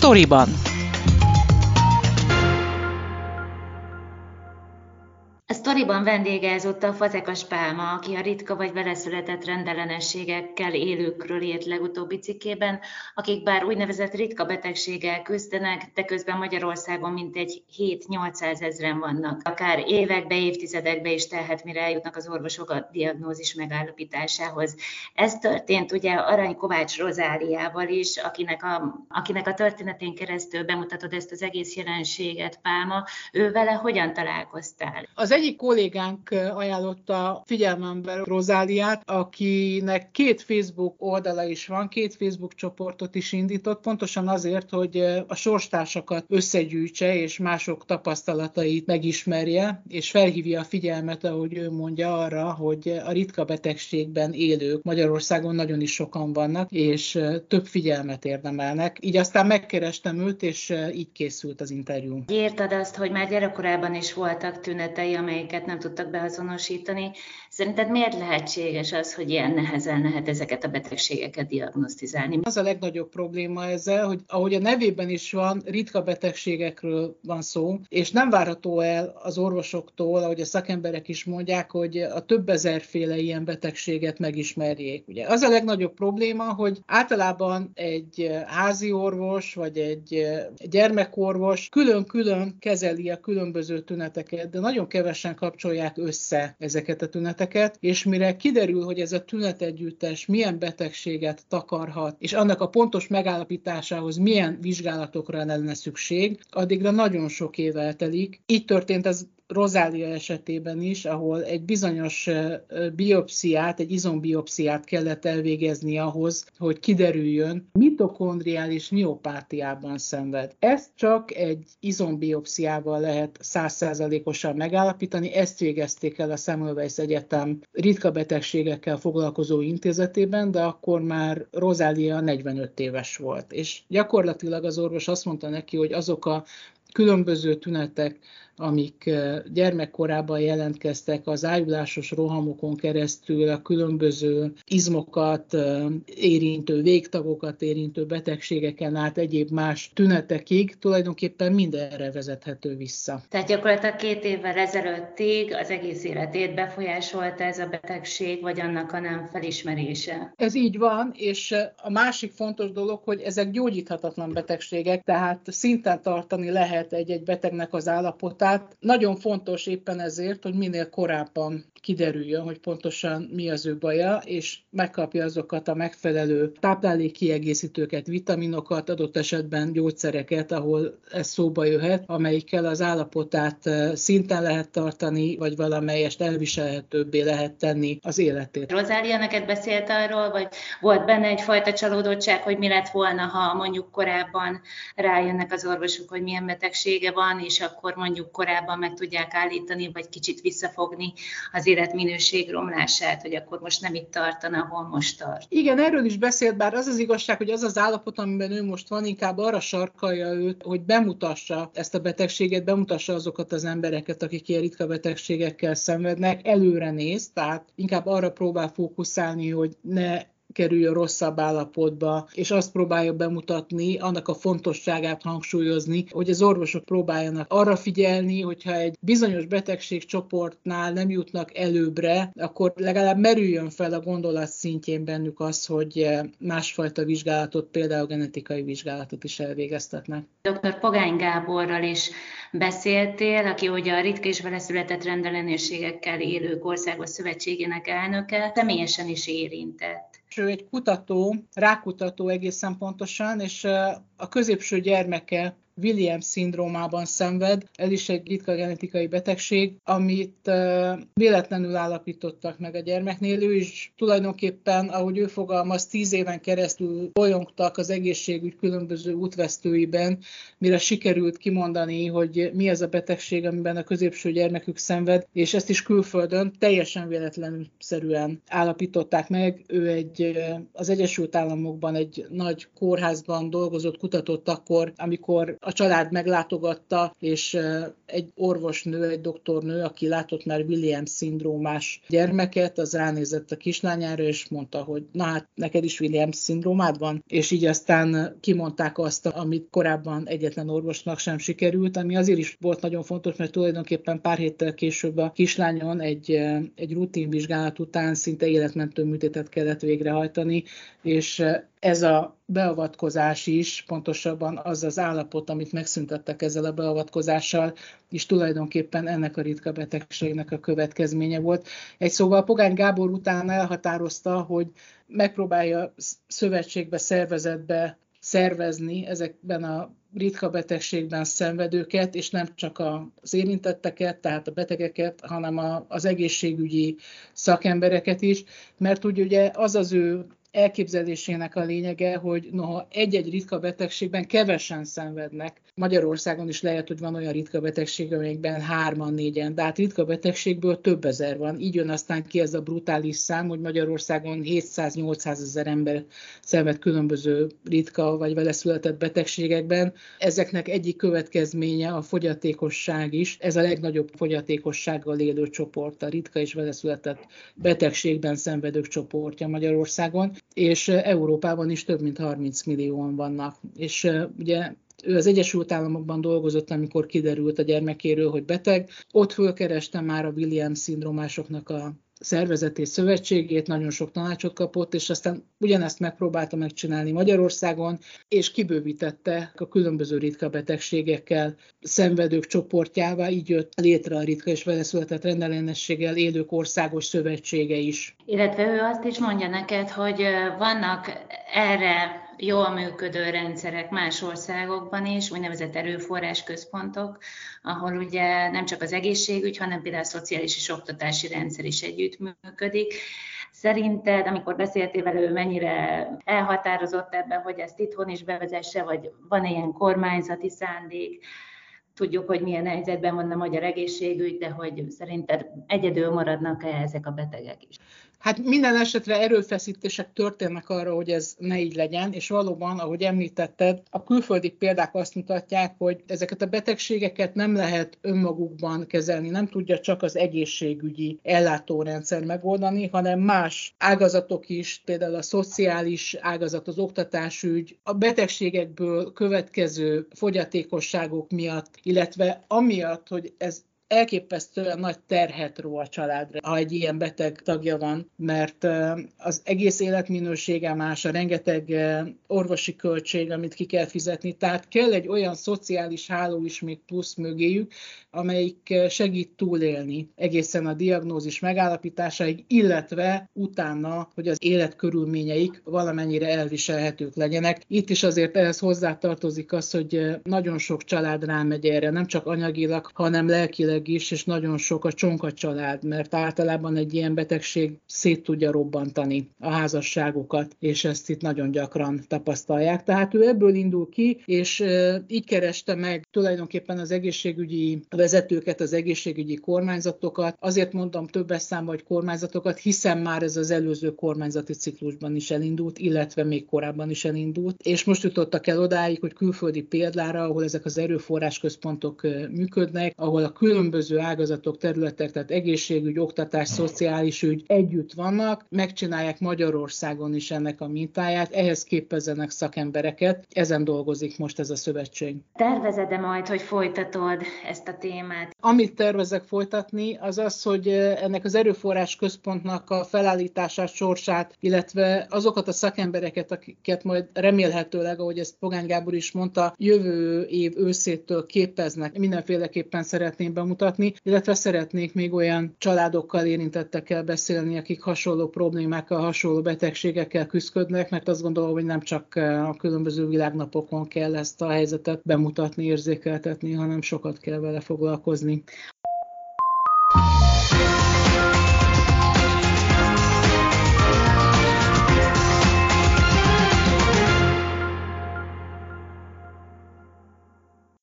Storyban. A sztoriban vendége ezúttal Fazekas Pálma, aki a ritka vagy veleszületett rendellenességekkel élőkről írt legutóbbi cikkében, akik bár úgynevezett ritka betegséggel küzdenek, de közben Magyarországon mintegy 7-800 ezeren vannak. Akár évekbe, évtizedekbe is telhet, mire eljutnak az orvosok a diagnózis megállapításához. Ez történt ugye Arany Kovács Rozáliával is, akinek a, akinek a történetén keresztül bemutatod ezt az egész jelenséget, Pálma. Ő vele hogyan találkoztál? Az egyik kollégánk ajánlotta figyelmembe Rozáliát, akinek két Facebook oldala is van, két Facebook csoportot is indított, pontosan azért, hogy a sorstársakat összegyűjtse, és mások tapasztalatait megismerje, és felhívja a figyelmet, ahogy ő mondja arra, hogy a ritka betegségben élők Magyarországon nagyon is sokan vannak, és több figyelmet érdemelnek. Így aztán megkerestem őt, és így készült az interjú. Érted azt, hogy már gyerekkorában is voltak tünetei, amelyeket nem tudtak beazonosítani. Szerinted miért lehetséges az, hogy ilyen nehezen lehet ezeket a betegségeket diagnosztizálni? Az a legnagyobb probléma ezzel, hogy ahogy a nevében is van, ritka betegségekről van szó, és nem várható el az orvosoktól, ahogy a szakemberek is mondják, hogy a több ezerféle ilyen betegséget megismerjék. Ugye az a legnagyobb probléma, hogy általában egy házi orvos vagy egy gyermekorvos külön-külön kezeli a különböző tüneteket, de nagyon kevesen kapcsolják össze ezeket a tüneteket, és mire kiderül, hogy ez a tünetegyüttes milyen betegséget takarhat, és annak a pontos megállapításához milyen vizsgálatokra lenne szükség, addigra nagyon sok év eltelik. Így történt ez Rozália esetében is, ahol egy bizonyos biopsziát, egy izombiopsziát kellett elvégezni ahhoz, hogy kiderüljön, mitokondriális miopátiában szenved. Ezt csak egy izombiopsziával lehet százszázalékosan megállapítani, ezt végezték el a Semmelweis Egyetem ritka betegségekkel foglalkozó intézetében, de akkor már Rozália 45 éves volt. És gyakorlatilag az orvos azt mondta neki, hogy azok a különböző tünetek, amik gyermekkorában jelentkeztek az ájulásos rohamokon keresztül a különböző izmokat érintő, végtagokat érintő betegségeken át egyéb más tünetekig, tulajdonképpen mindenre vezethető vissza. Tehát gyakorlatilag két évvel ezelőttig az egész életét befolyásolta ez a betegség, vagy annak a nem felismerése? Ez így van, és a másik fontos dolog, hogy ezek gyógyíthatatlan betegségek, tehát szinten tartani lehet egy-egy betegnek az állapotát, tehát nagyon fontos éppen ezért, hogy minél korábban kiderüljön, hogy pontosan mi az ő baja, és megkapja azokat a megfelelő táplálékkiegészítőket, vitaminokat, adott esetben gyógyszereket, ahol ez szóba jöhet, amelyikkel az állapotát szinten lehet tartani, vagy valamelyest elviselhetőbbé lehet tenni az életét. Rozália neked beszélt arról, vagy volt benne egyfajta csalódottság, hogy mi lett volna, ha mondjuk korábban rájönnek az orvosok, hogy milyen betegsége van, és akkor mondjuk korábban meg tudják állítani, vagy kicsit visszafogni az életminőség romlását, hogy akkor most nem itt tartana, ahol most tart. Igen, erről is beszélt, bár az az igazság, hogy az az állapot, amiben ő most van, inkább arra sarkalja őt, hogy bemutassa ezt a betegséget, bemutassa azokat az embereket, akik ilyen ritka betegségekkel szenvednek, előre néz, tehát inkább arra próbál fókuszálni, hogy ne kerüljön rosszabb állapotba, és azt próbálja bemutatni, annak a fontosságát hangsúlyozni, hogy az orvosok próbáljanak arra figyelni, hogyha egy bizonyos betegségcsoportnál nem jutnak előbbre, akkor legalább merüljön fel a gondolat szintjén bennük az, hogy másfajta vizsgálatot, például genetikai vizsgálatot is elvégeztetnek. Dr. Pogány Gáborral is beszéltél, aki ugye a ritka és veleszületett rendellenőségekkel élők országos szövetségének elnöke, személyesen is érintett. Ő egy kutató, rákutató egészen pontosan, és a középső gyermeke Williams szindrómában szenved. Ez is egy ritka genetikai betegség, amit véletlenül állapítottak meg a gyermeknél. Ő is tulajdonképpen, ahogy ő fogalmaz, tíz éven keresztül bolyongtak az egészségügy különböző útvesztőiben, mire sikerült kimondani, hogy mi ez a betegség, amiben a középső gyermekük szenved, és ezt is külföldön teljesen véletlenül szerűen állapították meg. Ő egy, az Egyesült Államokban egy nagy kórházban dolgozott, kutatott akkor, amikor a család meglátogatta, és egy orvosnő, egy doktornő, aki látott már Williams szindrómás gyermeket, az ránézett a kislányára, és mondta, hogy na hát neked is Williams szindrómád van, és így aztán kimondták azt, amit korábban egyetlen orvosnak sem sikerült, ami azért is volt nagyon fontos, mert tulajdonképpen pár héttel később a kislányon egy, egy rutinvizsgálat után szinte életmentő műtétet kellett végrehajtani, és ez a beavatkozás is, pontosabban az az állapot, amit megszüntettek ezzel a beavatkozással, is tulajdonképpen ennek a ritka betegségnek a következménye volt. Egy szóval Pogány Gábor után elhatározta, hogy megpróbálja szövetségbe, szervezetbe szervezni ezekben a ritka betegségben szenvedőket, és nem csak az érintetteket, tehát a betegeket, hanem az egészségügyi szakembereket is, mert úgy ugye az az ő elképzelésének a lényege, hogy noha egy-egy ritka betegségben kevesen szenvednek, Magyarországon is lehet, hogy van olyan ritka betegség, amelyekben hárman, négyen, de hát ritka betegségből több ezer van. Így jön aztán ki ez a brutális szám, hogy Magyarországon 700-800 ezer ember szenved különböző ritka vagy vele született betegségekben. Ezeknek egyik következménye a fogyatékosság is. Ez a legnagyobb fogyatékossággal élő csoport, a ritka és vele született betegségben szenvedők csoportja Magyarországon és Európában is több mint 30 millióan vannak. És ugye ő az Egyesült Államokban dolgozott, amikor kiderült a gyermekéről, hogy beteg. Ott fölkereste már a Williams szindrómásoknak a szervezetét, szövetségét, nagyon sok tanácsot kapott, és aztán ugyanezt megpróbálta megcsinálni Magyarországon, és kibővítette a különböző ritka betegségekkel szenvedők csoportjává, így jött létre a ritka és vele született rendellenességgel élők országos szövetsége is. Illetve ő azt is mondja neked, hogy vannak erre jól működő rendszerek más országokban is, úgynevezett erőforrásközpontok, ahol ugye nem csak az egészségügy, hanem például a szociális és oktatási rendszer is együtt működik. Szerinted, amikor beszéltél vele, ő mennyire elhatározott ebben, hogy ezt itthon is bevezesse, vagy van ilyen kormányzati szándék? Tudjuk, hogy milyen helyzetben van a magyar egészségügy, de hogy szerinted egyedül maradnak-e ezek a betegek is? Hát minden esetre erőfeszítések történnek arra, hogy ez ne így legyen, és valóban, ahogy említetted, a külföldi példák azt mutatják, hogy ezeket a betegségeket nem lehet önmagukban kezelni, nem tudja csak az egészségügyi ellátórendszer megoldani, hanem más ágazatok is, például a szociális ágazat, az oktatásügy, a betegségekből következő fogyatékosságok miatt, illetve amiatt, hogy ez elképesztően nagy terhet ró a családra, ha egy ilyen beteg tagja van, mert az egész életminősége más, a rengeteg orvosi költség, amit ki kell fizetni, tehát kell egy olyan szociális háló is még plusz mögéjük, amelyik segít túlélni egészen a diagnózis megállapításáig, illetve utána, hogy az életkörülményeik valamennyire elviselhetők legyenek. Itt is azért ehhez hozzátartozik az, hogy nagyon sok család rámegy erre, nem csak anyagilag, hanem lelkileg beteg is, és nagyon sok a csonka család, mert általában egy ilyen betegség szét tudja robbantani a házasságokat, és ezt itt nagyon gyakran tapasztalják. Tehát ő ebből indul ki, és így kereste meg tulajdonképpen az egészségügyi vezetőket, az egészségügyi kormányzatokat. Azért mondom többes számban, hogy kormányzatokat, hiszen már ez az előző kormányzati ciklusban is elindult, illetve még korábban is elindult, és most jutottak el odáig, hogy külföldi példára, ahol ezek az erőforrásközpontok működnek, ahol a különböző különböző ágazatok, területek, tehát egészségügy, oktatás, szociális ügy együtt vannak, megcsinálják Magyarországon is ennek a mintáját, ehhez képezzenek szakembereket, ezen dolgozik most ez a szövetség. Tervezed-e majd, hogy folytatod ezt a témát? Amit tervezek folytatni, az az, hogy ennek az erőforrás központnak a felállítását, sorsát, illetve azokat a szakembereket, akiket majd remélhetőleg, ahogy ezt Pogány Gábor is mondta, jövő év őszétől képeznek, mindenféleképpen szeretném bemutatni, bemutatni, illetve szeretnék még olyan családokkal, érintettekkel beszélni, akik hasonló problémákkal, hasonló betegségekkel küzdködnek, mert azt gondolom, hogy nem csak a különböző világnapokon kell ezt a helyzetet bemutatni, érzékeltetni, hanem sokat kell vele foglalkozni.